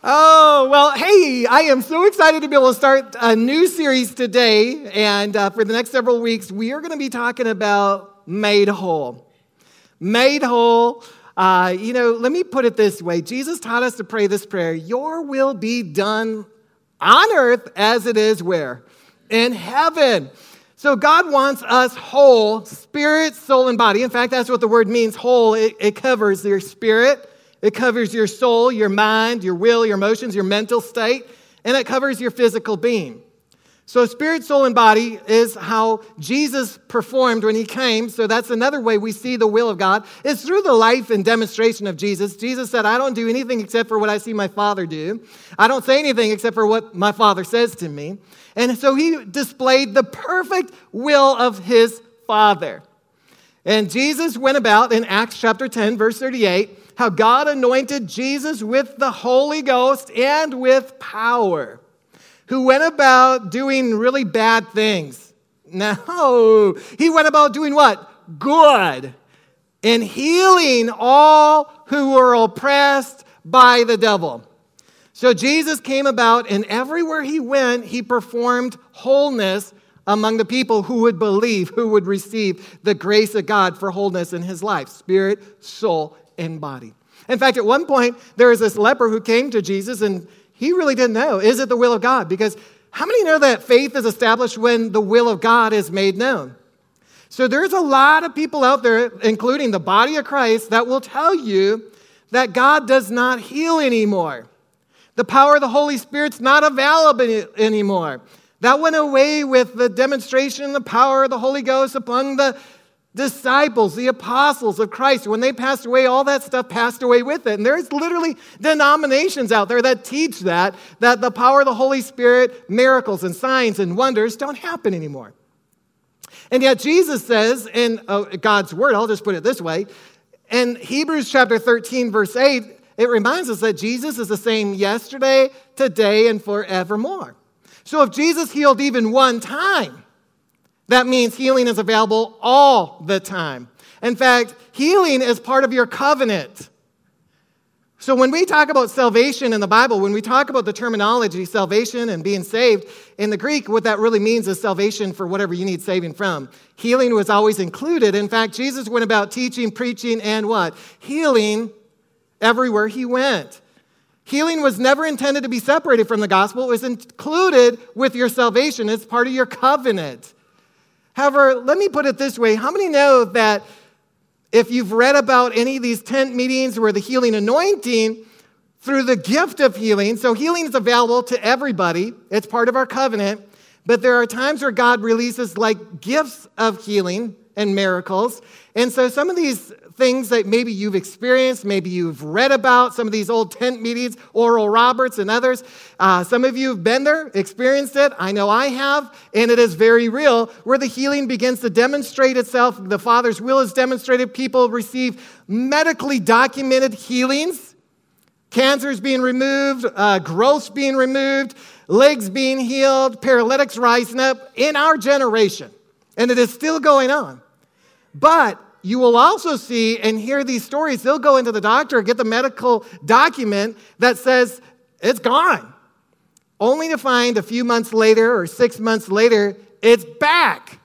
Oh, well, hey, I am so excited to be able to start a new series today. And uh, for the next several weeks, we are going to be talking about made whole. Made whole. Uh, you know, let me put it this way Jesus taught us to pray this prayer Your will be done on earth as it is where? In heaven. So God wants us whole, spirit, soul, and body. In fact, that's what the word means whole. It, it covers your spirit it covers your soul, your mind, your will, your emotions, your mental state, and it covers your physical being. So, spirit, soul, and body is how Jesus performed when he came. So, that's another way we see the will of God. It's through the life and demonstration of Jesus. Jesus said, I don't do anything except for what I see my Father do. I don't say anything except for what my Father says to me. And so, he displayed the perfect will of his Father. And Jesus went about in Acts chapter 10, verse 38 how God anointed Jesus with the Holy Ghost and with power, who went about doing really bad things. No, he went about doing what? Good. And healing all who were oppressed by the devil. So Jesus came about, and everywhere he went, he performed wholeness among the people who would believe, who would receive the grace of God for wholeness in his life spirit, soul, and body. In fact, at one point, there was this leper who came to Jesus and he really didn't know is it the will of God? Because how many know that faith is established when the will of God is made known? So there's a lot of people out there, including the body of Christ, that will tell you that God does not heal anymore. The power of the Holy Spirit's not available anymore. That went away with the demonstration and the power of the Holy Ghost upon the disciples, the apostles of Christ, when they passed away, all that stuff passed away with it. And there's literally denominations out there that teach that, that the power of the Holy Spirit, miracles and signs and wonders don't happen anymore. And yet Jesus says in uh, God's word, I'll just put it this way, in Hebrews chapter 13, verse 8, it reminds us that Jesus is the same yesterday, today, and forevermore. So if Jesus healed even one time, that means healing is available all the time. In fact, healing is part of your covenant. So, when we talk about salvation in the Bible, when we talk about the terminology salvation and being saved, in the Greek, what that really means is salvation for whatever you need saving from. Healing was always included. In fact, Jesus went about teaching, preaching, and what? Healing everywhere he went. Healing was never intended to be separated from the gospel, it was included with your salvation, it's part of your covenant. However, let me put it this way. How many know that if you've read about any of these tent meetings where the healing anointing, through the gift of healing, so healing is available to everybody, it's part of our covenant, but there are times where God releases like gifts of healing and miracles. And so some of these things that maybe you've experienced, maybe you've read about, some of these old tent meetings, Oral Roberts and others. Uh, some of you have been there, experienced it. I know I have, and it is very real, where the healing begins to demonstrate itself. The Father's will is demonstrated. People receive medically documented healings, cancers being removed, uh, growths being removed, legs being healed, paralytics rising up in our generation. And it is still going on. But you will also see and hear these stories. They'll go into the doctor, get the medical document that says it's gone, only to find a few months later or six months later, it's back.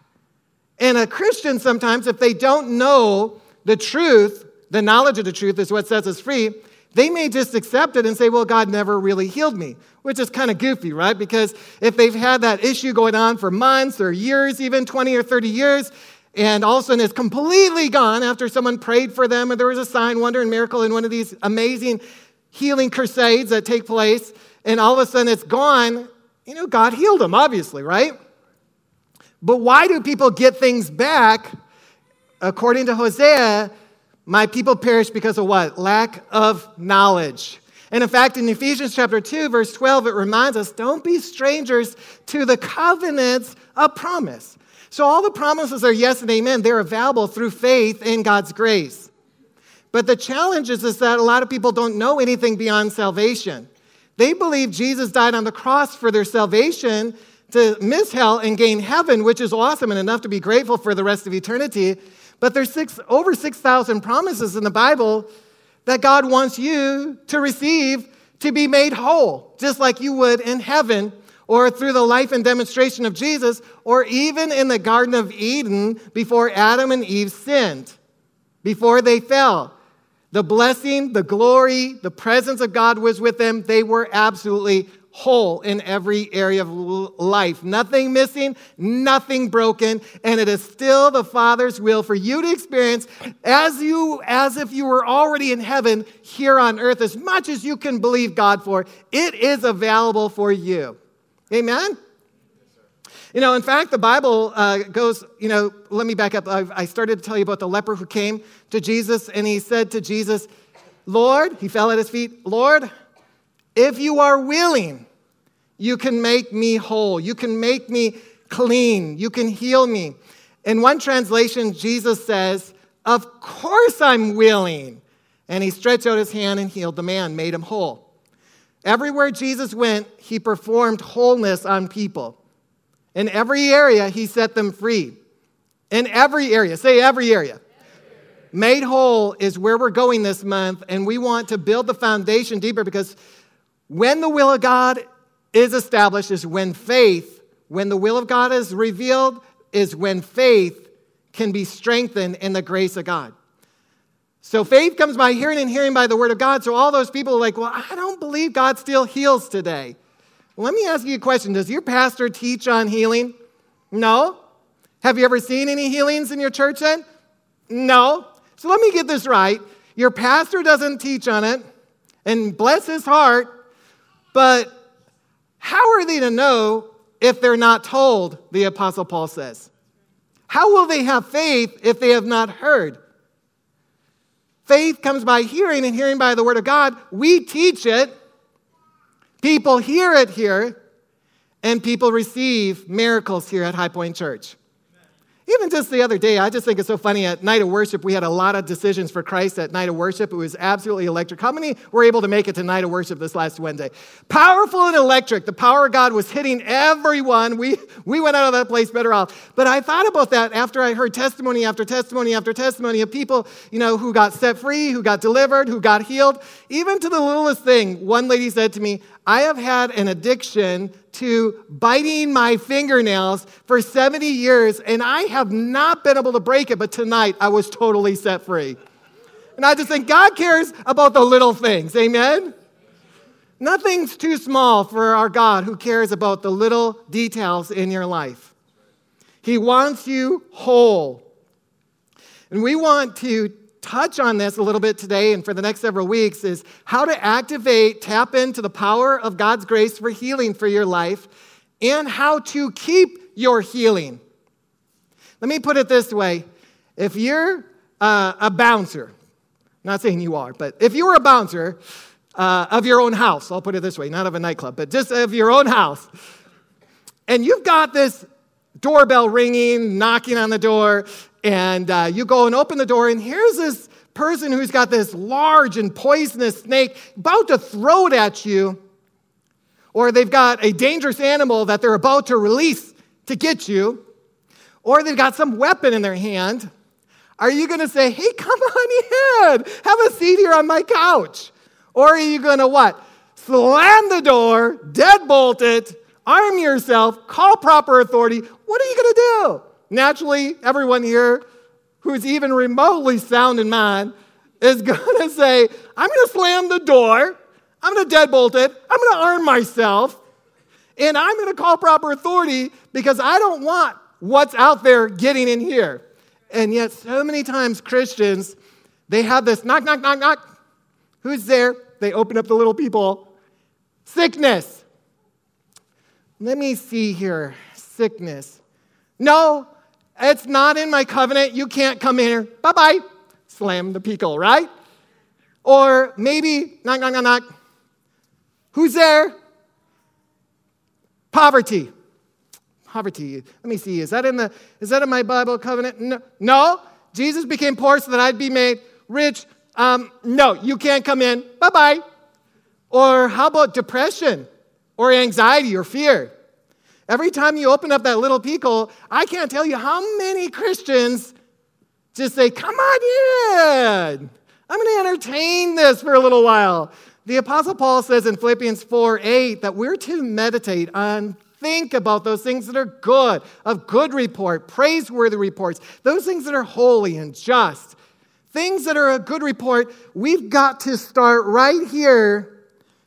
And a Christian, sometimes, if they don't know the truth, the knowledge of the truth is what sets us free, they may just accept it and say, well, God never really healed me, which is kind of goofy, right? Because if they've had that issue going on for months or years, even 20 or 30 years, and all of a sudden it's completely gone after someone prayed for them and there was a sign, wonder, and miracle in one of these amazing healing crusades that take place, and all of a sudden it's gone. You know, God healed them, obviously, right? But why do people get things back? According to Hosea, my people perish because of what? Lack of knowledge. And in fact, in Ephesians chapter 2, verse 12, it reminds us don't be strangers to the covenants of promise. So all the promises are yes and amen. They're available through faith in God's grace. But the challenge is, is that a lot of people don't know anything beyond salvation. They believe Jesus died on the cross for their salvation to miss hell and gain heaven, which is awesome and enough to be grateful for the rest of eternity. But there's six, over 6,000 promises in the Bible that God wants you to receive to be made whole, just like you would in heaven or through the life and demonstration of Jesus, or even in the Garden of Eden before Adam and Eve sinned, before they fell. The blessing, the glory, the presence of God was with them. They were absolutely whole in every area of life. Nothing missing, nothing broken, and it is still the Father's will for you to experience as you as if you were already in heaven here on earth as much as you can believe God for. It is available for you. Amen. You know, in fact, the Bible uh, goes, you know, let me back up. I, I started to tell you about the leper who came to Jesus and he said to Jesus, Lord, he fell at his feet, Lord, if you are willing, you can make me whole. You can make me clean. You can heal me. In one translation, Jesus says, Of course I'm willing. And he stretched out his hand and healed the man, made him whole. Everywhere Jesus went, he performed wholeness on people. In every area, he set them free. In every area, say every area. Made whole is where we're going this month, and we want to build the foundation deeper because when the will of God is established, is when faith, when the will of God is revealed, is when faith can be strengthened in the grace of God. So faith comes by hearing and hearing by the word of God. So all those people are like, well, I don't believe God still heals today. Let me ask you a question. Does your pastor teach on healing? No. Have you ever seen any healings in your church then? No. So let me get this right. Your pastor doesn't teach on it, and bless his heart, but how are they to know if they're not told, the Apostle Paul says? How will they have faith if they have not heard? Faith comes by hearing, and hearing by the Word of God. We teach it, people hear it here, and people receive miracles here at High Point Church. Even just the other day, I just think it's so funny. At night of worship, we had a lot of decisions for Christ at night of worship. It was absolutely electric. How many were able to make it to night of worship this last Wednesday? Powerful and electric. The power of God was hitting everyone. We, we went out of that place better off. But I thought about that after I heard testimony after testimony after testimony of people, you know, who got set free, who got delivered, who got healed. Even to the littlest thing, one lady said to me, I have had an addiction to biting my fingernails for 70 years, and I have not been able to break it, but tonight I was totally set free. And I just think God cares about the little things. Amen? Nothing's too small for our God who cares about the little details in your life. He wants you whole. And we want to touch on this a little bit today and for the next several weeks is how to activate, tap into the power of God's grace for healing for your life and how to keep your healing. Let me put it this way if you're uh, a bouncer, not saying you are, but if you were a bouncer uh, of your own house, I'll put it this way, not of a nightclub, but just of your own house, and you've got this doorbell ringing, knocking on the door, and uh, you go and open the door, and here's this person who's got this large and poisonous snake about to throw it at you, or they've got a dangerous animal that they're about to release to get you, or they've got some weapon in their hand. Are you going to say, hey, come on in, have a seat here on my couch? Or are you going to what? Slam the door, deadbolt it, arm yourself, call proper authority. What are you going to do? Naturally, everyone here who's even remotely sound in mind is going to say, I'm going to slam the door, I'm going to deadbolt it, I'm going to arm myself, and I'm going to call proper authority because I don't want what's out there getting in here. And yet, so many times Christians, they have this knock, knock, knock, knock. Who's there? They open up the little people. Sickness. Let me see here. Sickness. No, it's not in my covenant. You can't come in here. Bye bye. Slam the pickle, right? Or maybe, knock, knock, knock, knock. Who's there? Poverty. Poverty. Let me see. Is that in the is that in my Bible covenant? No. no? Jesus became poor so that I'd be made rich. Um, no, you can't come in. Bye bye. Or how about depression or anxiety or fear? Every time you open up that little pickle, I can't tell you how many Christians just say, Come on in. I'm going to entertain this for a little while. The Apostle Paul says in Philippians 4 8 that we're to meditate on, think about those things that are good, of good report, praiseworthy reports, those things that are holy and just, things that are a good report. We've got to start right here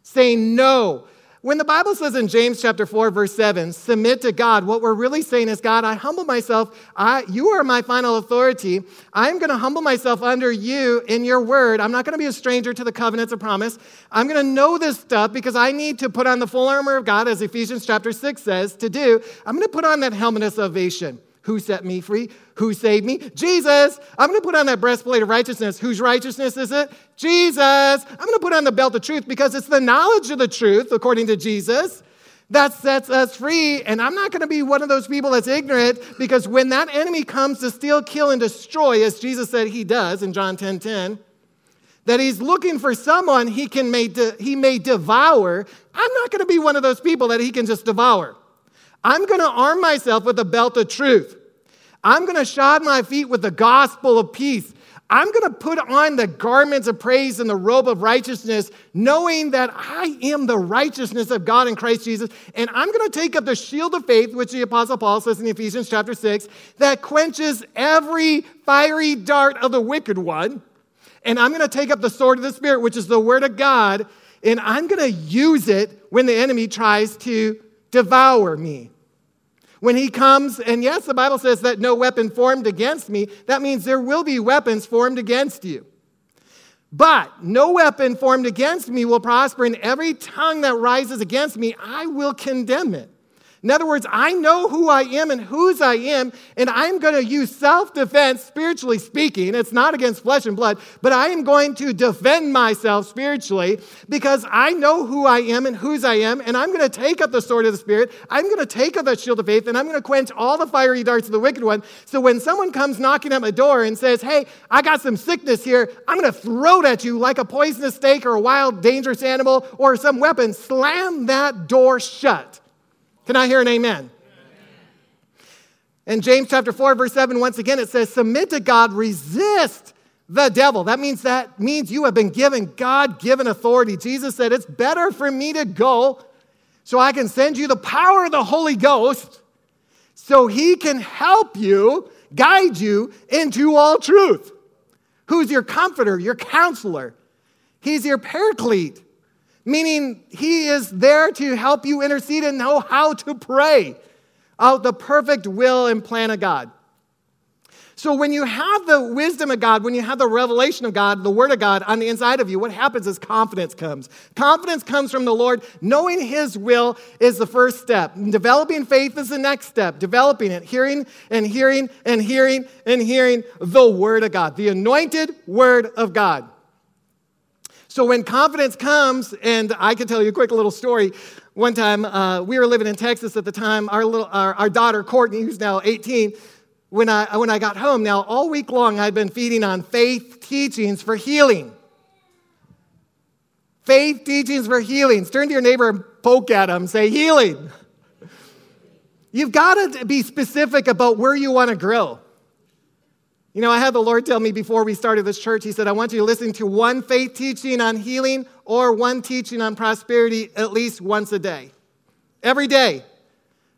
saying no when the Bible says in James chapter 4, verse 7, submit to God, what we're really saying is, God, I humble myself. I, you are my final authority. I'm going to humble myself under you in your word. I'm not going to be a stranger to the covenants of promise. I'm going to know this stuff because I need to put on the full armor of God, as Ephesians chapter 6 says to do. I'm going to put on that helmet of salvation. Who set me free? Who saved me? Jesus. I'm going to put on that breastplate of righteousness. Whose righteousness is it? Jesus. I'm going to put on the belt of truth because it's the knowledge of the truth, according to Jesus, that sets us free. And I'm not going to be one of those people that's ignorant because when that enemy comes to steal, kill, and destroy, as Jesus said he does in John 10 10, that he's looking for someone he, can may de- he may devour. I'm not going to be one of those people that he can just devour. I'm going to arm myself with a belt of truth. I'm going to shod my feet with the gospel of peace. I'm going to put on the garments of praise and the robe of righteousness, knowing that I am the righteousness of God in Christ Jesus. And I'm going to take up the shield of faith, which the Apostle Paul says in Ephesians chapter 6, that quenches every fiery dart of the wicked one. And I'm going to take up the sword of the Spirit, which is the word of God, and I'm going to use it when the enemy tries to devour me. When he comes, and yes, the Bible says that no weapon formed against me, that means there will be weapons formed against you. But no weapon formed against me will prosper, and every tongue that rises against me, I will condemn it. In other words, I know who I am and whose I am, and I'm going to use self defense, spiritually speaking. It's not against flesh and blood, but I am going to defend myself spiritually because I know who I am and whose I am, and I'm going to take up the sword of the Spirit. I'm going to take up the shield of faith, and I'm going to quench all the fiery darts of the wicked one. So when someone comes knocking at my door and says, Hey, I got some sickness here, I'm going to throw it at you like a poisonous snake or a wild, dangerous animal or some weapon. Slam that door shut. Can I hear an amen? In James chapter 4, verse 7, once again, it says, Submit to God, resist the devil. That means that means you have been given God given authority. Jesus said, It's better for me to go so I can send you the power of the Holy Ghost so he can help you, guide you into all truth. Who's your comforter, your counselor? He's your paraclete meaning he is there to help you intercede and know how to pray out the perfect will and plan of God. So, when you have the wisdom of God, when you have the revelation of God, the Word of God on the inside of you, what happens is confidence comes. Confidence comes from the Lord. Knowing His will is the first step. Developing faith is the next step. Developing it, hearing and hearing and hearing and hearing the Word of God, the anointed Word of God. So when confidence comes, and I can tell you a quick little story. One time, uh, we were living in Texas at the time. Our, little, our, our daughter, Courtney, who's now 18, when I, when I got home, now all week long I'd been feeding on faith teachings for healing. Faith teachings for healing. Turn to your neighbor and poke at him, say, healing. You've got to be specific about where you want to grow. You know, I had the Lord tell me before we started this church, He said, I want you to listen to one faith teaching on healing or one teaching on prosperity at least once a day. Every day.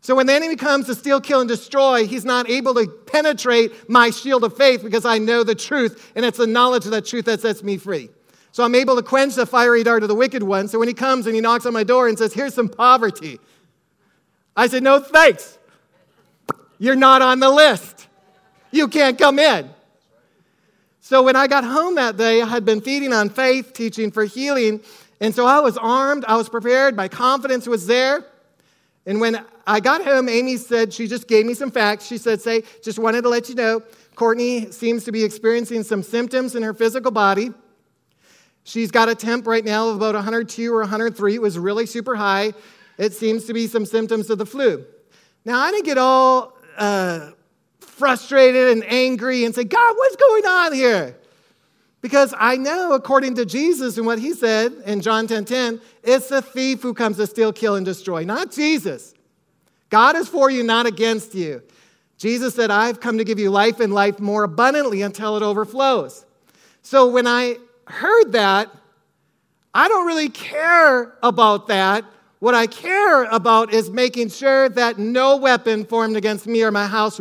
So when the enemy comes to steal, kill, and destroy, he's not able to penetrate my shield of faith because I know the truth, and it's the knowledge of that truth that sets me free. So I'm able to quench the fiery dart of the wicked one. So when he comes and he knocks on my door and says, Here's some poverty, I said, No thanks. You're not on the list. You can't come in. So when I got home that day, I had been feeding on faith, teaching for healing. And so I was armed, I was prepared, my confidence was there. And when I got home, Amy said, she just gave me some facts. She said, Say, just wanted to let you know, Courtney seems to be experiencing some symptoms in her physical body. She's got a temp right now of about 102 or 103. It was really super high. It seems to be some symptoms of the flu. Now, I didn't get all uh, frustrated and angry and say, God, what's going on here? Because I know, according to Jesus and what he said in John 10 10, it's the thief who comes to steal, kill, and destroy, not Jesus. God is for you, not against you. Jesus said, I've come to give you life and life more abundantly until it overflows. So when I heard that, I don't really care about that. What I care about is making sure that no weapon formed against me or my house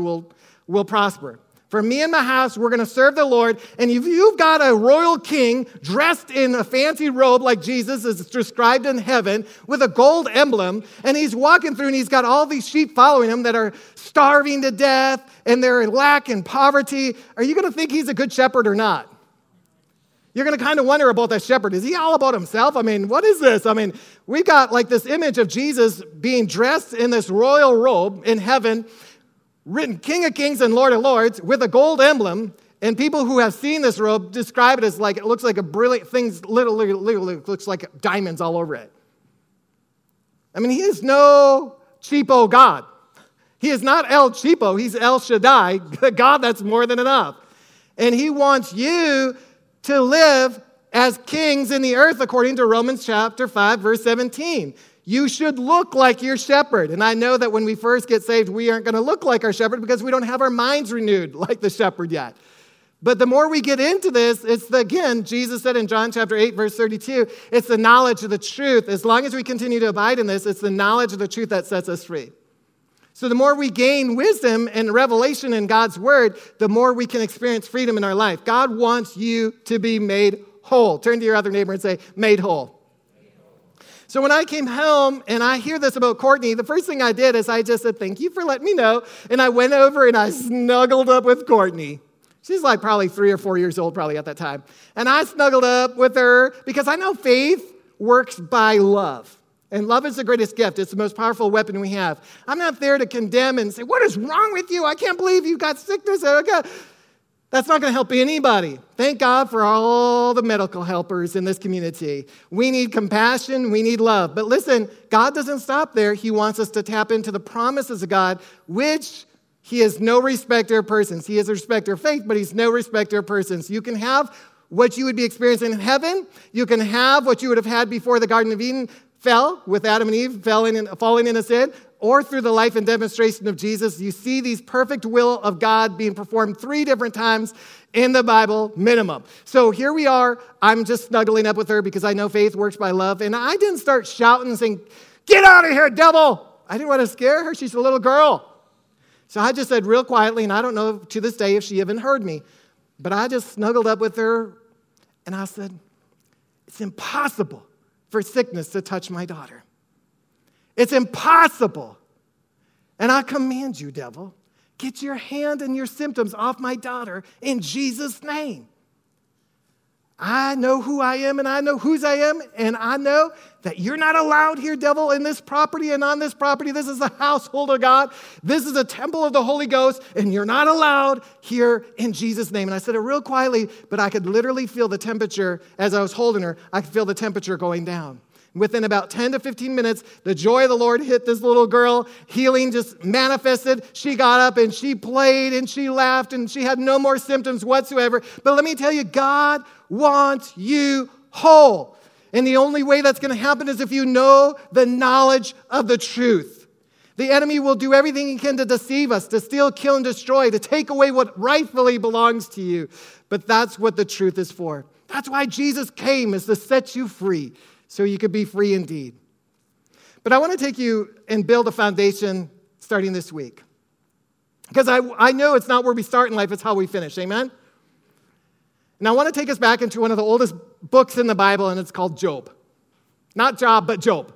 will, prosper. For me and my house, we're going to serve the Lord. And if you've got a royal king dressed in a fancy robe like Jesus is described in heaven with a gold emblem, and he's walking through and he's got all these sheep following him that are starving to death and they're in lack and poverty, are you going to think he's a good shepherd or not? You're going to kind of wonder about that shepherd. Is he all about himself? I mean, what is this? I mean, we've got like this image of Jesus being dressed in this royal robe in heaven written King of Kings and Lord of Lords with a gold emblem. And people who have seen this robe describe it as like it looks like a brilliant things literally, literally looks like diamonds all over it. I mean, he is no cheapo God. He is not El Cheapo, he's El Shaddai, God that's more than enough. And he wants you to live as kings in the earth, according to Romans chapter 5, verse 17. You should look like your shepherd. And I know that when we first get saved, we aren't going to look like our shepherd because we don't have our minds renewed like the shepherd yet. But the more we get into this, it's the, again, Jesus said in John chapter 8, verse 32, it's the knowledge of the truth. As long as we continue to abide in this, it's the knowledge of the truth that sets us free. So the more we gain wisdom and revelation in God's word, the more we can experience freedom in our life. God wants you to be made whole. Turn to your other neighbor and say, made whole. So when I came home and I hear this about Courtney, the first thing I did is I just said, Thank you for letting me know. And I went over and I snuggled up with Courtney. She's like probably three or four years old, probably at that time. And I snuggled up with her because I know faith works by love. And love is the greatest gift. It's the most powerful weapon we have. I'm not there to condemn and say, What is wrong with you? I can't believe you got sickness. Oh, That's not going to help anybody. Thank God for all the medical helpers in this community. We need compassion, we need love. But listen, God doesn't stop there. He wants us to tap into the promises of God, which He is no respecter of persons. He is a respecter of faith, but He's no respecter of persons. You can have what you would be experiencing in heaven, you can have what you would have had before the Garden of Eden fell with Adam and Eve falling in, falling sin, or through the life and demonstration of Jesus, you see these perfect will of God being performed three different times in the Bible, minimum. So here we are. I'm just snuggling up with her because I know faith works by love. And I didn't start shouting and saying, Get out of here, devil! I didn't want to scare her. She's a little girl. So I just said real quietly, and I don't know to this day if she even heard me, but I just snuggled up with her and I said, It's impossible for sickness to touch my daughter. It's impossible. And I command you, devil, get your hand and your symptoms off my daughter in Jesus' name. I know who I am and I know whose I am, and I know that you're not allowed here, devil, in this property and on this property. This is the household of God. This is a temple of the Holy Ghost, and you're not allowed here in Jesus' name. And I said it real quietly, but I could literally feel the temperature as I was holding her. I could feel the temperature going down. Within about 10 to 15 minutes, the joy of the Lord hit this little girl. Healing just manifested. She got up and she played and she laughed and she had no more symptoms whatsoever. But let me tell you, God wants you whole. And the only way that's going to happen is if you know the knowledge of the truth. The enemy will do everything he can to deceive us, to steal, kill, and destroy, to take away what rightfully belongs to you. But that's what the truth is for. That's why Jesus came, is to set you free so you could be free indeed. But I want to take you and build a foundation starting this week. Because I, I know it's not where we start in life, it's how we finish. Amen? And I want to take us back into one of the oldest books in the Bible, and it's called Job. Not Job, but Job.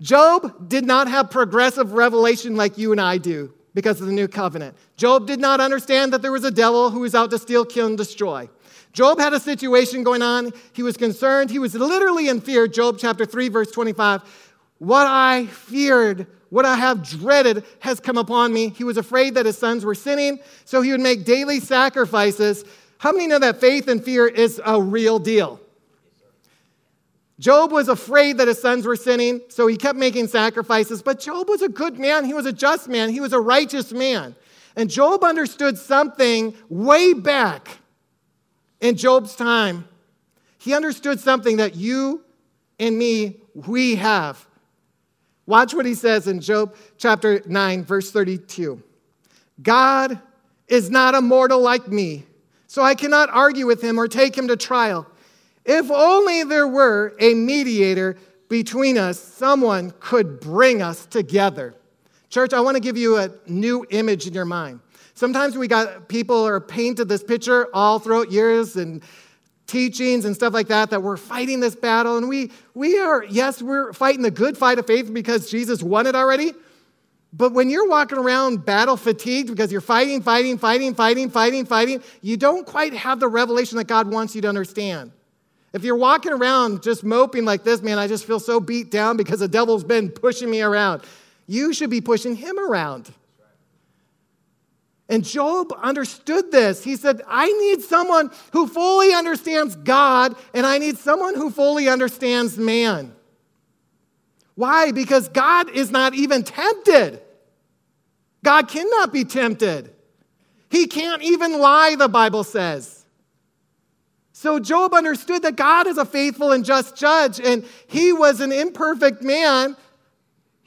Job did not have progressive revelation like you and I do because of the new covenant. Job did not understand that there was a devil who was out to steal, kill, and destroy. Job had a situation going on. He was concerned. He was literally in fear. Job chapter 3, verse 25. What I feared, what I have dreaded has come upon me. He was afraid that his sons were sinning, so he would make daily sacrifices. How many know that faith and fear is a real deal? Job was afraid that his sons were sinning, so he kept making sacrifices. But Job was a good man. He was a just man. He was a righteous man. And Job understood something way back in Job's time, he understood something that you and me, we have. Watch what he says in Job chapter 9, verse 32. God is not a mortal like me, so I cannot argue with him or take him to trial. If only there were a mediator between us, someone could bring us together. Church, I want to give you a new image in your mind. Sometimes we got people are painted this picture all throughout years and teachings and stuff like that that we're fighting this battle. And we we are yes we're fighting the good fight of faith because Jesus won it already. But when you're walking around battle fatigued because you're fighting fighting fighting fighting fighting fighting you don't quite have the revelation that God wants you to understand. If you're walking around just moping like this man I just feel so beat down because the devil's been pushing me around. You should be pushing him around and Job understood this. He said, I need someone who fully understands God, and I need someone who fully understands man. Why? Because God is not even tempted. God cannot be tempted. He can't even lie, the Bible says. So Job understood that God is a faithful and just judge, and he was an imperfect man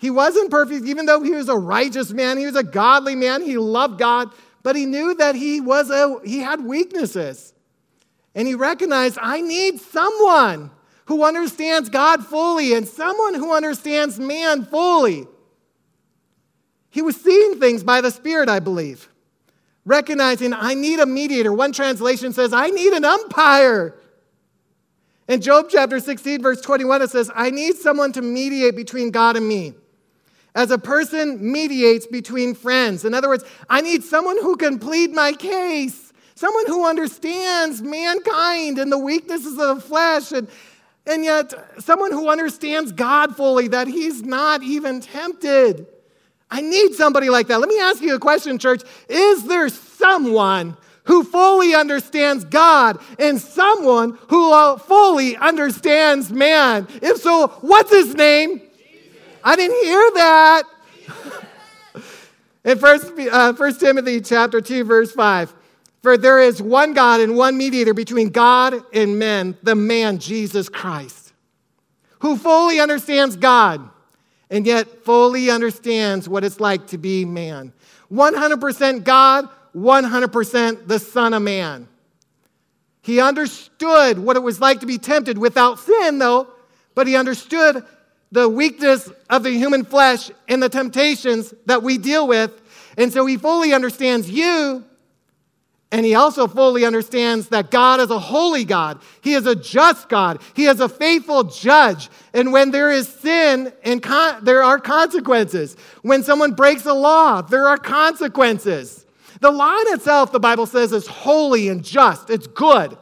he wasn't perfect, even though he was a righteous man, he was a godly man, he loved God, but he knew that he, was a, he had weaknesses. And he recognized, I need someone who understands God fully and someone who understands man fully. He was seeing things by the Spirit, I believe, recognizing, I need a mediator. One translation says, I need an umpire. In Job chapter 16, verse 21, it says, I need someone to mediate between God and me as a person mediates between friends. In other words, I need someone who can plead my case, someone who understands mankind and the weaknesses of the flesh, and, and yet someone who understands God fully, that he's not even tempted. I need somebody like that. Let me ask you a question, church. Is there someone who fully understands God and someone who uh, fully understands man? If so, what's his name? I didn't hear that. In First, uh, 1 Timothy chapter 2, verse 5, for there is one God and one mediator between God and men, the man Jesus Christ, who fully understands God and yet fully understands what it's like to be man. 100% God, 100% the Son of Man. He understood what it was like to be tempted without sin, though, but he understood the weakness of the human flesh and the temptations that we deal with. And so he fully understands you, and he also fully understands that God is a holy God. He is a just God. He is a faithful judge. And when there is sin, and con- there are consequences. When someone breaks a law, there are consequences. The law in itself, the Bible says, is holy and just, it's good.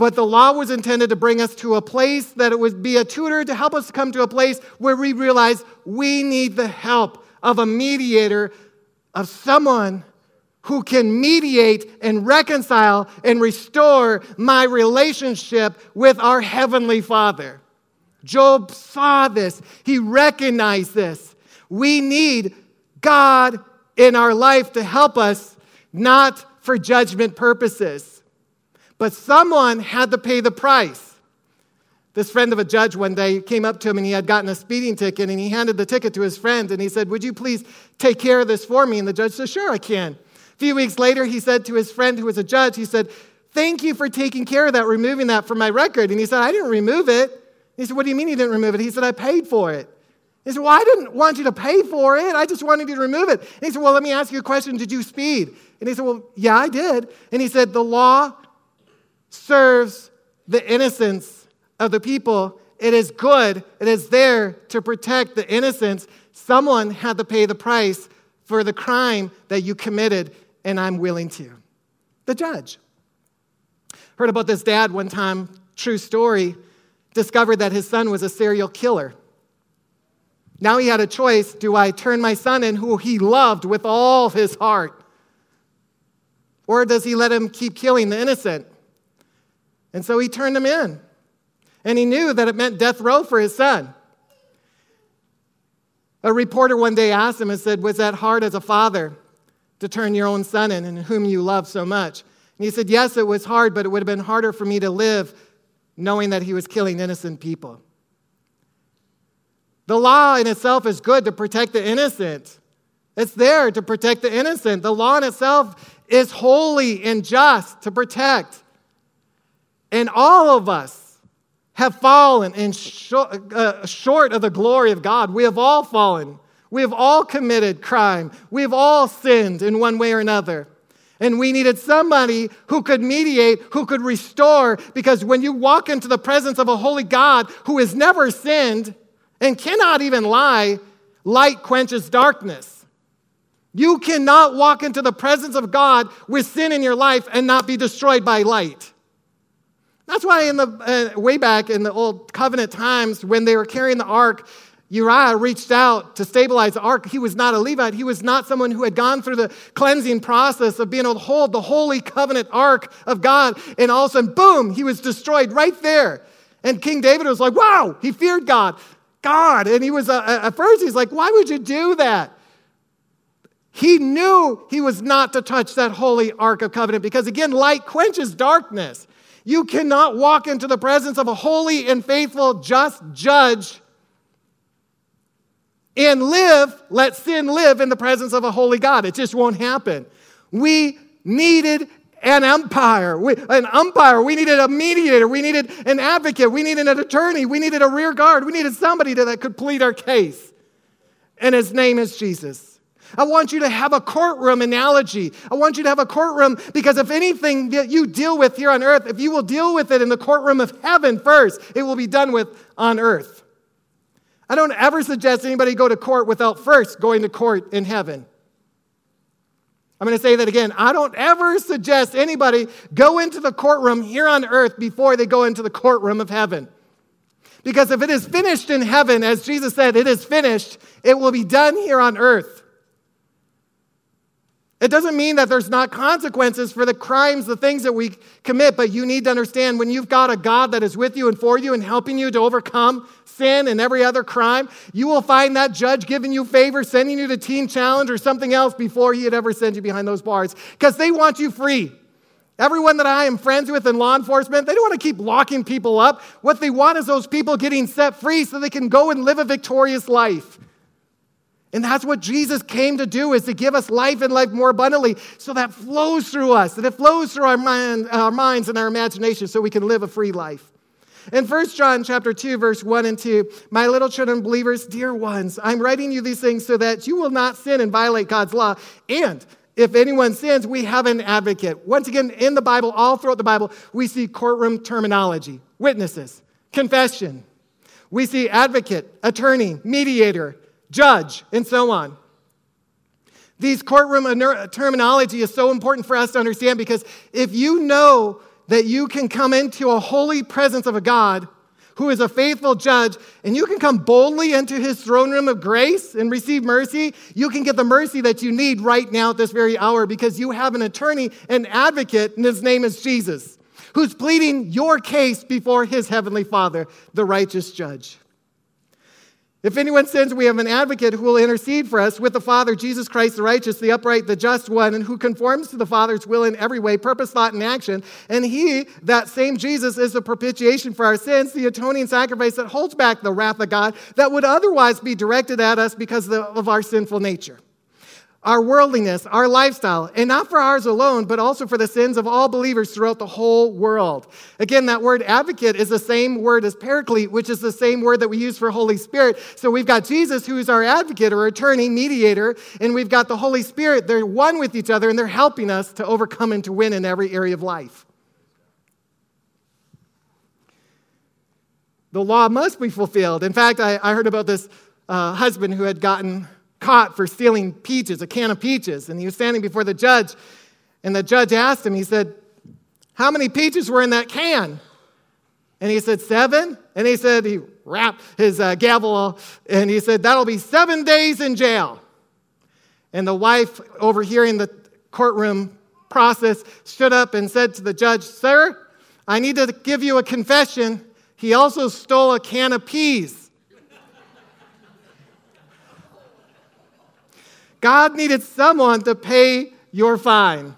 But the law was intended to bring us to a place that it would be a tutor to help us come to a place where we realize we need the help of a mediator, of someone who can mediate and reconcile and restore my relationship with our Heavenly Father. Job saw this, he recognized this. We need God in our life to help us, not for judgment purposes. But someone had to pay the price. This friend of a judge one day came up to him and he had gotten a speeding ticket and he handed the ticket to his friend and he said, Would you please take care of this for me? And the judge said, Sure, I can. A few weeks later, he said to his friend who was a judge, He said, Thank you for taking care of that, removing that from my record. And he said, I didn't remove it. He said, What do you mean you didn't remove it? He said, I paid for it. He said, Well, I didn't want you to pay for it. I just wanted you to remove it. And he said, Well, let me ask you a question. Did you speed? And he said, Well, yeah, I did. And he said, The law serves the innocence of the people. It is good. It is there to protect the innocence. Someone had to pay the price for the crime that you committed, and I'm willing to. The judge. Heard about this dad one time, true story, discovered that his son was a serial killer. Now he had a choice do I turn my son in, who he loved with all his heart? Or does he let him keep killing the innocent? And so he turned him in. And he knew that it meant death row for his son. A reporter one day asked him and said, Was that hard as a father to turn your own son in and whom you love so much? And he said, Yes, it was hard, but it would have been harder for me to live knowing that he was killing innocent people. The law in itself is good to protect the innocent. It's there to protect the innocent. The law in itself is holy and just to protect. And all of us have fallen in short, uh, short of the glory of God. We have all fallen. We have all committed crime. We have all sinned in one way or another. And we needed somebody who could mediate, who could restore, because when you walk into the presence of a holy God who has never sinned and cannot even lie, light quenches darkness. You cannot walk into the presence of God with sin in your life and not be destroyed by light. That's why in the uh, way back in the old covenant times when they were carrying the ark, Uriah reached out to stabilize the ark. He was not a Levite. He was not someone who had gone through the cleansing process of being able to hold the holy covenant ark of God. And all of a sudden, boom, he was destroyed right there. And King David was like, wow, he feared God. God. And he was, uh, at first, he's like, why would you do that? He knew he was not to touch that holy ark of covenant because, again, light quenches darkness. You cannot walk into the presence of a holy and faithful, just judge and live, let sin live in the presence of a holy God. It just won't happen. We needed an umpire, we, an umpire. We needed a mediator. We needed an advocate. We needed an attorney. We needed a rear guard. We needed somebody that could plead our case. And his name is Jesus. I want you to have a courtroom analogy. I want you to have a courtroom because if anything that you deal with here on earth, if you will deal with it in the courtroom of heaven first, it will be done with on earth. I don't ever suggest anybody go to court without first going to court in heaven. I'm going to say that again. I don't ever suggest anybody go into the courtroom here on earth before they go into the courtroom of heaven. Because if it is finished in heaven, as Jesus said, it is finished, it will be done here on earth. It doesn't mean that there's not consequences for the crimes, the things that we commit, but you need to understand when you've got a God that is with you and for you and helping you to overcome sin and every other crime, you will find that judge giving you favor, sending you to Teen Challenge or something else before he'd ever send you behind those bars because they want you free. Everyone that I am friends with in law enforcement, they don't want to keep locking people up. What they want is those people getting set free so they can go and live a victorious life. And that's what Jesus came to do is to give us life and life more abundantly. So that flows through us, that it flows through our, mind, our minds and our imagination so we can live a free life. In 1 John chapter 2, verse 1 and 2, my little children believers, dear ones, I'm writing you these things so that you will not sin and violate God's law. And if anyone sins, we have an advocate. Once again, in the Bible, all throughout the Bible, we see courtroom terminology, witnesses, confession. We see advocate, attorney, mediator, judge, and so on. These courtroom terminology is so important for us to understand because if you know that you can come into a holy presence of a God who is a faithful judge, and you can come boldly into his throne room of grace and receive mercy, you can get the mercy that you need right now at this very hour because you have an attorney, an advocate, and his name is Jesus, who's pleading your case before his heavenly Father, the righteous judge. If anyone sins, we have an advocate who will intercede for us with the Father, Jesus Christ the righteous, the upright, the just one, and who conforms to the Father's will in every way, purpose, thought, and action. And he, that same Jesus, is the propitiation for our sins, the atoning sacrifice that holds back the wrath of God that would otherwise be directed at us because of our sinful nature our worldliness, our lifestyle, and not for ours alone, but also for the sins of all believers throughout the whole world. Again, that word advocate is the same word as paraclete, which is the same word that we use for Holy Spirit. So we've got Jesus, who is our advocate or attorney, mediator, and we've got the Holy Spirit. They're one with each other, and they're helping us to overcome and to win in every area of life. The law must be fulfilled. In fact, I, I heard about this uh, husband who had gotten caught for stealing peaches, a can of peaches. And he was standing before the judge, and the judge asked him, he said, How many peaches were in that can? And he said, Seven. And he said, He rapped his uh, gavel, and he said, That'll be seven days in jail. And the wife, overhearing the courtroom process, stood up and said to the judge, Sir, I need to give you a confession. He also stole a can of peas. God needed someone to pay your fine.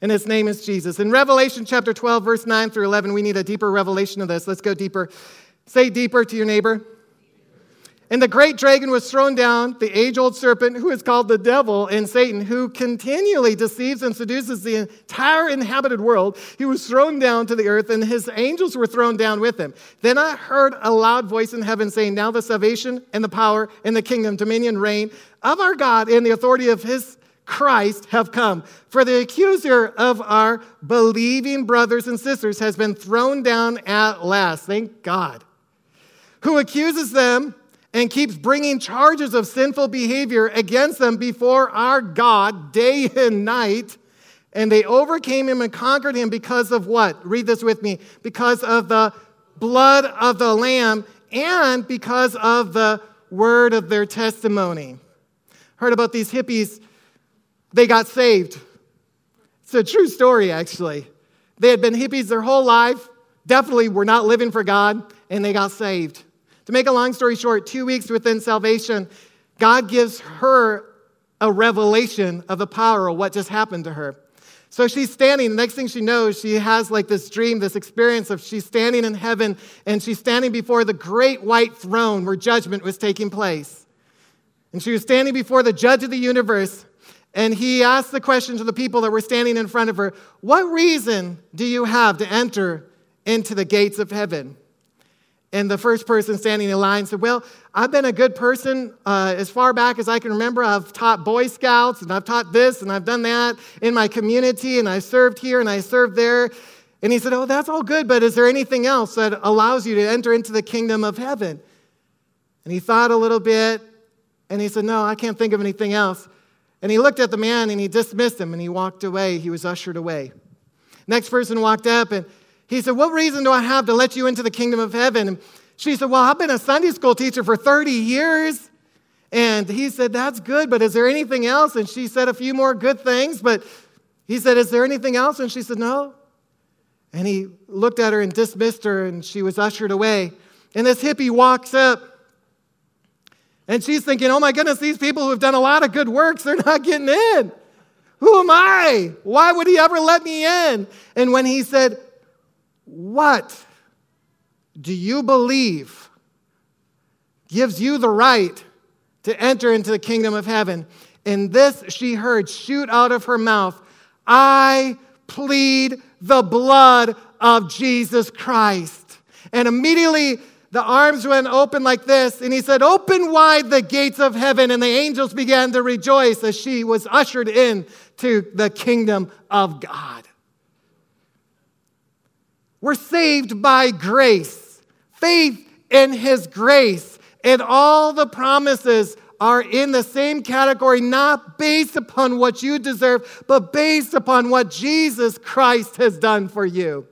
And his name is Jesus. In Revelation chapter 12, verse 9 through 11, we need a deeper revelation of this. Let's go deeper. Say deeper to your neighbor. And the great dragon was thrown down, the age old serpent, who is called the devil and Satan, who continually deceives and seduces the entire inhabited world. He was thrown down to the earth, and his angels were thrown down with him. Then I heard a loud voice in heaven saying, Now the salvation and the power and the kingdom, dominion, reign of our God and the authority of his Christ have come. For the accuser of our believing brothers and sisters has been thrown down at last. Thank God. Who accuses them and keeps bringing charges of sinful behavior against them before our God day and night. And they overcame him and conquered him because of what? Read this with me. Because of the blood of the Lamb and because of the word of their testimony. Heard about these hippies, they got saved. It's a true story, actually. They had been hippies their whole life, definitely were not living for God, and they got saved. To make a long story short, two weeks within salvation, God gives her a revelation of the power of what just happened to her. So she's standing, the next thing she knows, she has like this dream, this experience of she's standing in heaven and she's standing before the great white throne where judgment was taking place. And she was standing before the judge of the universe and he asked the question to the people that were standing in front of her What reason do you have to enter into the gates of heaven? And the first person standing in line said, Well, I've been a good person uh, as far back as I can remember. I've taught Boy Scouts and I've taught this and I've done that in my community and I served here and I served there. And he said, Oh, that's all good, but is there anything else that allows you to enter into the kingdom of heaven? And he thought a little bit and he said, No, I can't think of anything else. And he looked at the man and he dismissed him and he walked away. He was ushered away. Next person walked up and he said, What reason do I have to let you into the kingdom of heaven? She said, Well, I've been a Sunday school teacher for 30 years. And he said, That's good, but is there anything else? And she said a few more good things, but he said, Is there anything else? And she said, No. And he looked at her and dismissed her, and she was ushered away. And this hippie walks up, and she's thinking, Oh my goodness, these people who have done a lot of good works, they're not getting in. Who am I? Why would he ever let me in? And when he said, what do you believe gives you the right to enter into the kingdom of heaven? And this she heard shoot out of her mouth I plead the blood of Jesus Christ. And immediately the arms went open like this, and he said, Open wide the gates of heaven. And the angels began to rejoice as she was ushered in to the kingdom of God. We're saved by grace, faith in His grace. And all the promises are in the same category, not based upon what you deserve, but based upon what Jesus Christ has done for you.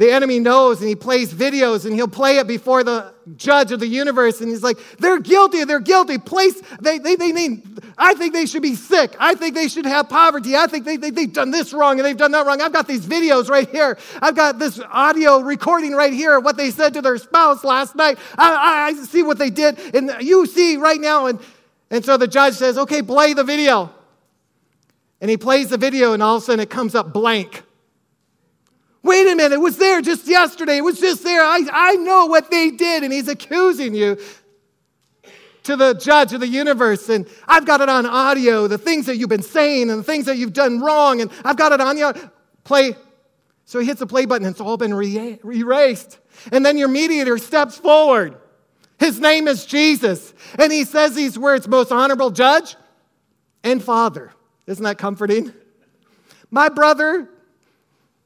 The enemy knows and he plays videos and he'll play it before the judge of the universe and he's like, they're guilty, they're guilty. Place, they, they, they need, I think they should be sick. I think they should have poverty. I think they, they, they've done this wrong and they've done that wrong. I've got these videos right here. I've got this audio recording right here of what they said to their spouse last night. I, I, I see what they did and you see right now. And, and so the judge says, okay, play the video. And he plays the video and all of a sudden it comes up blank. Wait a minute, it was there just yesterday. It was just there. I, I know what they did. And he's accusing you to the judge of the universe. And I've got it on audio, the things that you've been saying and the things that you've done wrong. And I've got it on the play. So he hits the play button it's all been re- erased. And then your mediator steps forward. His name is Jesus. And he says these words Most honorable judge and father. Isn't that comforting? My brother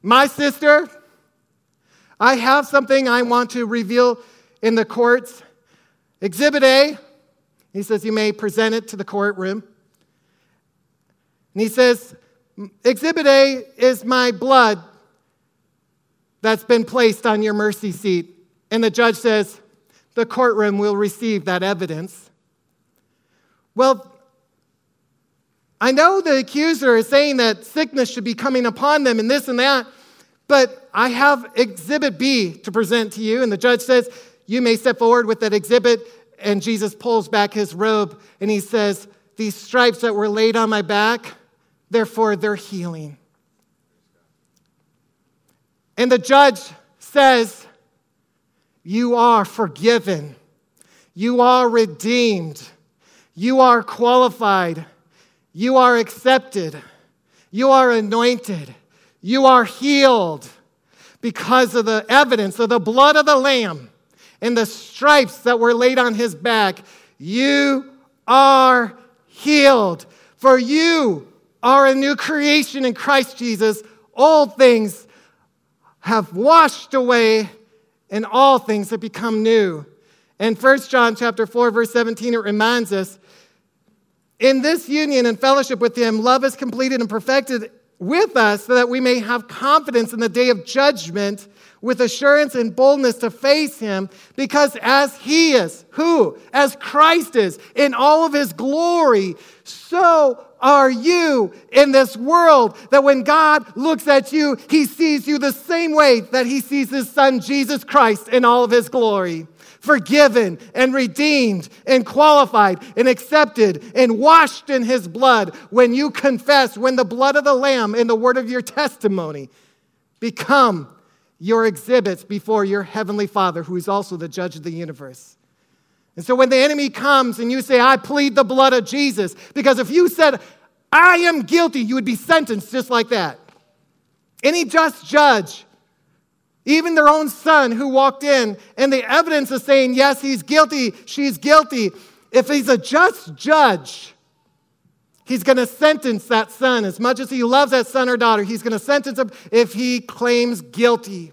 my sister, I have something I want to reveal in the courts. Exhibit A, he says, you may present it to the courtroom. And he says, Exhibit A is my blood that's been placed on your mercy seat. And the judge says, the courtroom will receive that evidence. Well, I know the accuser is saying that sickness should be coming upon them and this and that, but I have exhibit B to present to you. And the judge says, You may step forward with that exhibit. And Jesus pulls back his robe and he says, These stripes that were laid on my back, therefore they're healing. And the judge says, you are forgiven, you are redeemed, you are qualified, you are accepted, you are anointed, you are healed because of the evidence of the blood of the Lamb and the stripes that were laid on his back. You are healed. For you are a new creation in Christ Jesus. Old things have washed away, and all things have become new. In 1 John chapter 4, verse 17, it reminds us, in this union and fellowship with him, love is completed and perfected with us so that we may have confidence in the day of judgment with assurance and boldness to face him because as he is, who? As Christ is in all of his glory, so are you in this world that when God looks at you, he sees you the same way that he sees his son Jesus Christ in all of his glory. Forgiven and redeemed and qualified and accepted and washed in his blood when you confess, when the blood of the Lamb and the word of your testimony become your exhibits before your heavenly Father, who is also the judge of the universe. And so when the enemy comes and you say, I plead the blood of Jesus, because if you said, I am guilty, you would be sentenced just like that. Any just judge, even their own son who walked in, and the evidence is saying, yes, he's guilty, she's guilty. If he's a just judge, he's going to sentence that son. As much as he loves that son or daughter, he's going to sentence him if he claims guilty.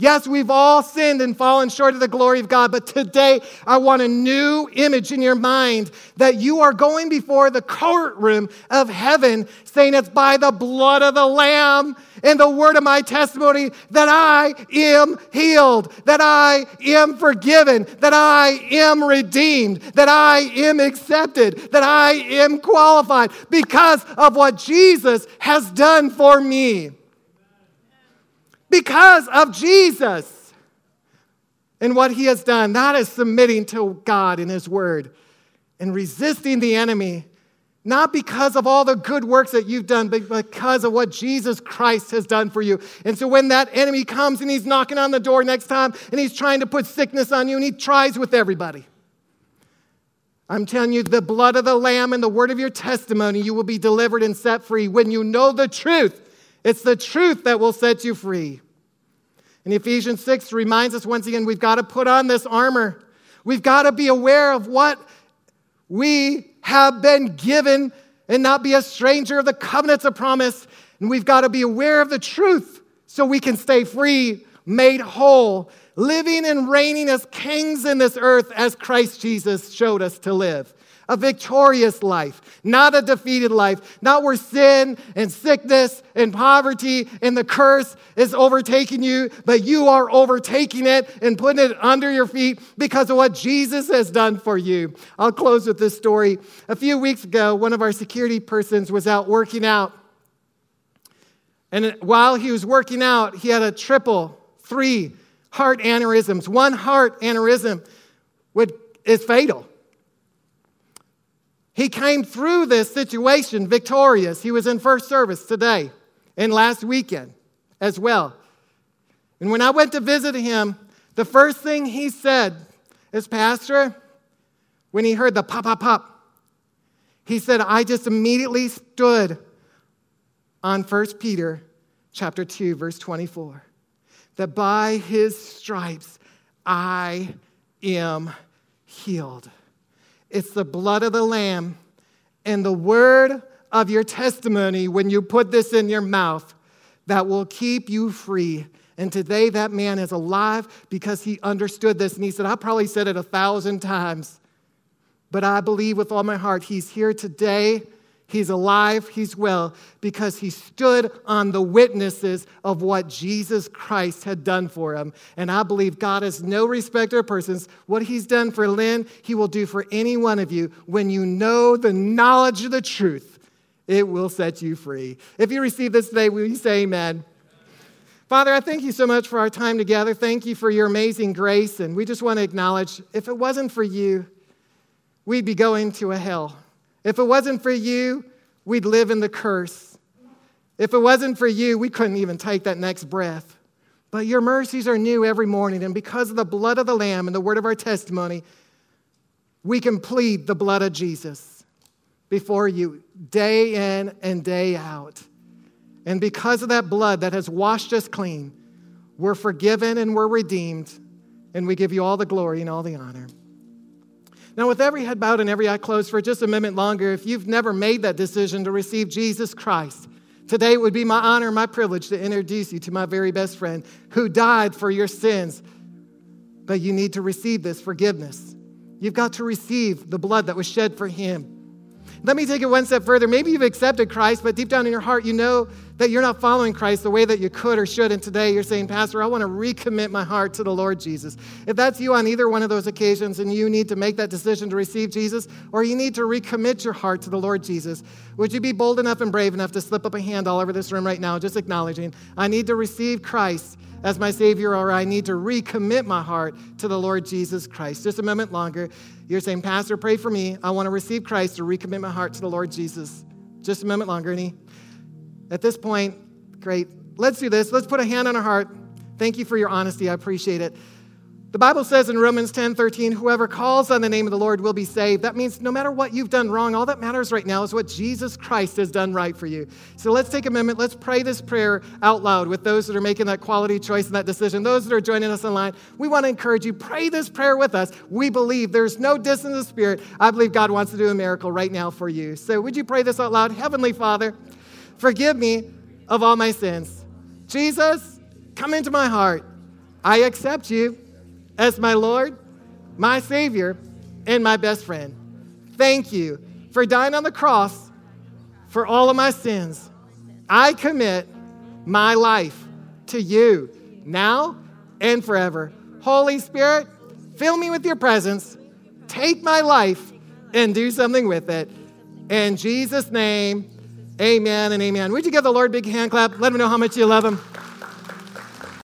Yes, we've all sinned and fallen short of the glory of God, but today I want a new image in your mind that you are going before the courtroom of heaven saying it's by the blood of the Lamb and the word of my testimony that I am healed, that I am forgiven, that I am redeemed, that I am accepted, that I am qualified because of what Jesus has done for me because of Jesus and what he has done. That is submitting to God and his word and resisting the enemy, not because of all the good works that you've done, but because of what Jesus Christ has done for you. And so when that enemy comes and he's knocking on the door next time and he's trying to put sickness on you and he tries with everybody. I'm telling you, the blood of the Lamb and the word of your testimony, you will be delivered and set free when you know the truth it's the truth that will set you free. And Ephesians 6 reminds us once again we've got to put on this armor. We've got to be aware of what we have been given and not be a stranger of the covenants of promise. And we've got to be aware of the truth so we can stay free, made whole, living and reigning as kings in this earth as Christ Jesus showed us to live a victorious life, not a defeated life, not where sin and sickness and poverty and the curse is overtaking you, but you are overtaking it and putting it under your feet because of what Jesus has done for you. I'll close with this story. A few weeks ago, one of our security persons was out working out. And while he was working out, he had a triple, three heart aneurysms. One heart aneurysm would, is fatal. He came through this situation victorious. He was in first service today and last weekend as well. And when I went to visit him, the first thing he said is, Pastor, when he heard the pop, pop, pop, he said, I just immediately stood on 1 Peter chapter 2, verse 24, that by his stripes I am healed. It's the blood of the Lamb and the word of your testimony when you put this in your mouth that will keep you free. And today, that man is alive because he understood this. And he said, I probably said it a thousand times, but I believe with all my heart he's here today He's alive, he's well, because he stood on the witnesses of what Jesus Christ had done for him. And I believe God has no respecter of persons. What he's done for Lynn, he will do for any one of you. When you know the knowledge of the truth, it will set you free. If you receive this today, will you say amen? Father, I thank you so much for our time together. Thank you for your amazing grace. And we just want to acknowledge if it wasn't for you, we'd be going to a hell. If it wasn't for you, we'd live in the curse. If it wasn't for you, we couldn't even take that next breath. But your mercies are new every morning. And because of the blood of the Lamb and the word of our testimony, we can plead the blood of Jesus before you day in and day out. And because of that blood that has washed us clean, we're forgiven and we're redeemed. And we give you all the glory and all the honor. Now, with every head bowed and every eye closed for just a minute longer, if you've never made that decision to receive Jesus Christ, today it would be my honor my privilege to introduce you to my very best friend who died for your sins. But you need to receive this forgiveness. You've got to receive the blood that was shed for him. Let me take it one step further. Maybe you've accepted Christ, but deep down in your heart, you know that you're not following Christ the way that you could or should. And today you're saying, Pastor, I want to recommit my heart to the Lord Jesus. If that's you on either one of those occasions and you need to make that decision to receive Jesus, or you need to recommit your heart to the Lord Jesus, would you be bold enough and brave enough to slip up a hand all over this room right now, just acknowledging, I need to receive Christ as my Savior, or I need to recommit my heart to the Lord Jesus Christ. Just a moment longer. You're saying, Pastor, pray for me. I want to receive Christ to recommit my heart to the Lord Jesus. Just a moment longer. Any? At this point, great. Let's do this. Let's put a hand on our heart. Thank you for your honesty. I appreciate it. The Bible says in Romans 10 13, whoever calls on the name of the Lord will be saved. That means no matter what you've done wrong, all that matters right now is what Jesus Christ has done right for you. So let's take a moment. Let's pray this prayer out loud with those that are making that quality choice and that decision. Those that are joining us online, we want to encourage you. Pray this prayer with us. We believe there's no distance the spirit. I believe God wants to do a miracle right now for you. So would you pray this out loud? Heavenly Father, forgive me of all my sins. Jesus, come into my heart. I accept you as my Lord, my Savior, and my best friend. Thank you for dying on the cross for all of my sins. I commit my life to you now and forever. Holy Spirit, fill me with your presence. Take my life and do something with it. In Jesus' name, amen and amen. Would you give the Lord a big hand clap? Let him know how much you love him.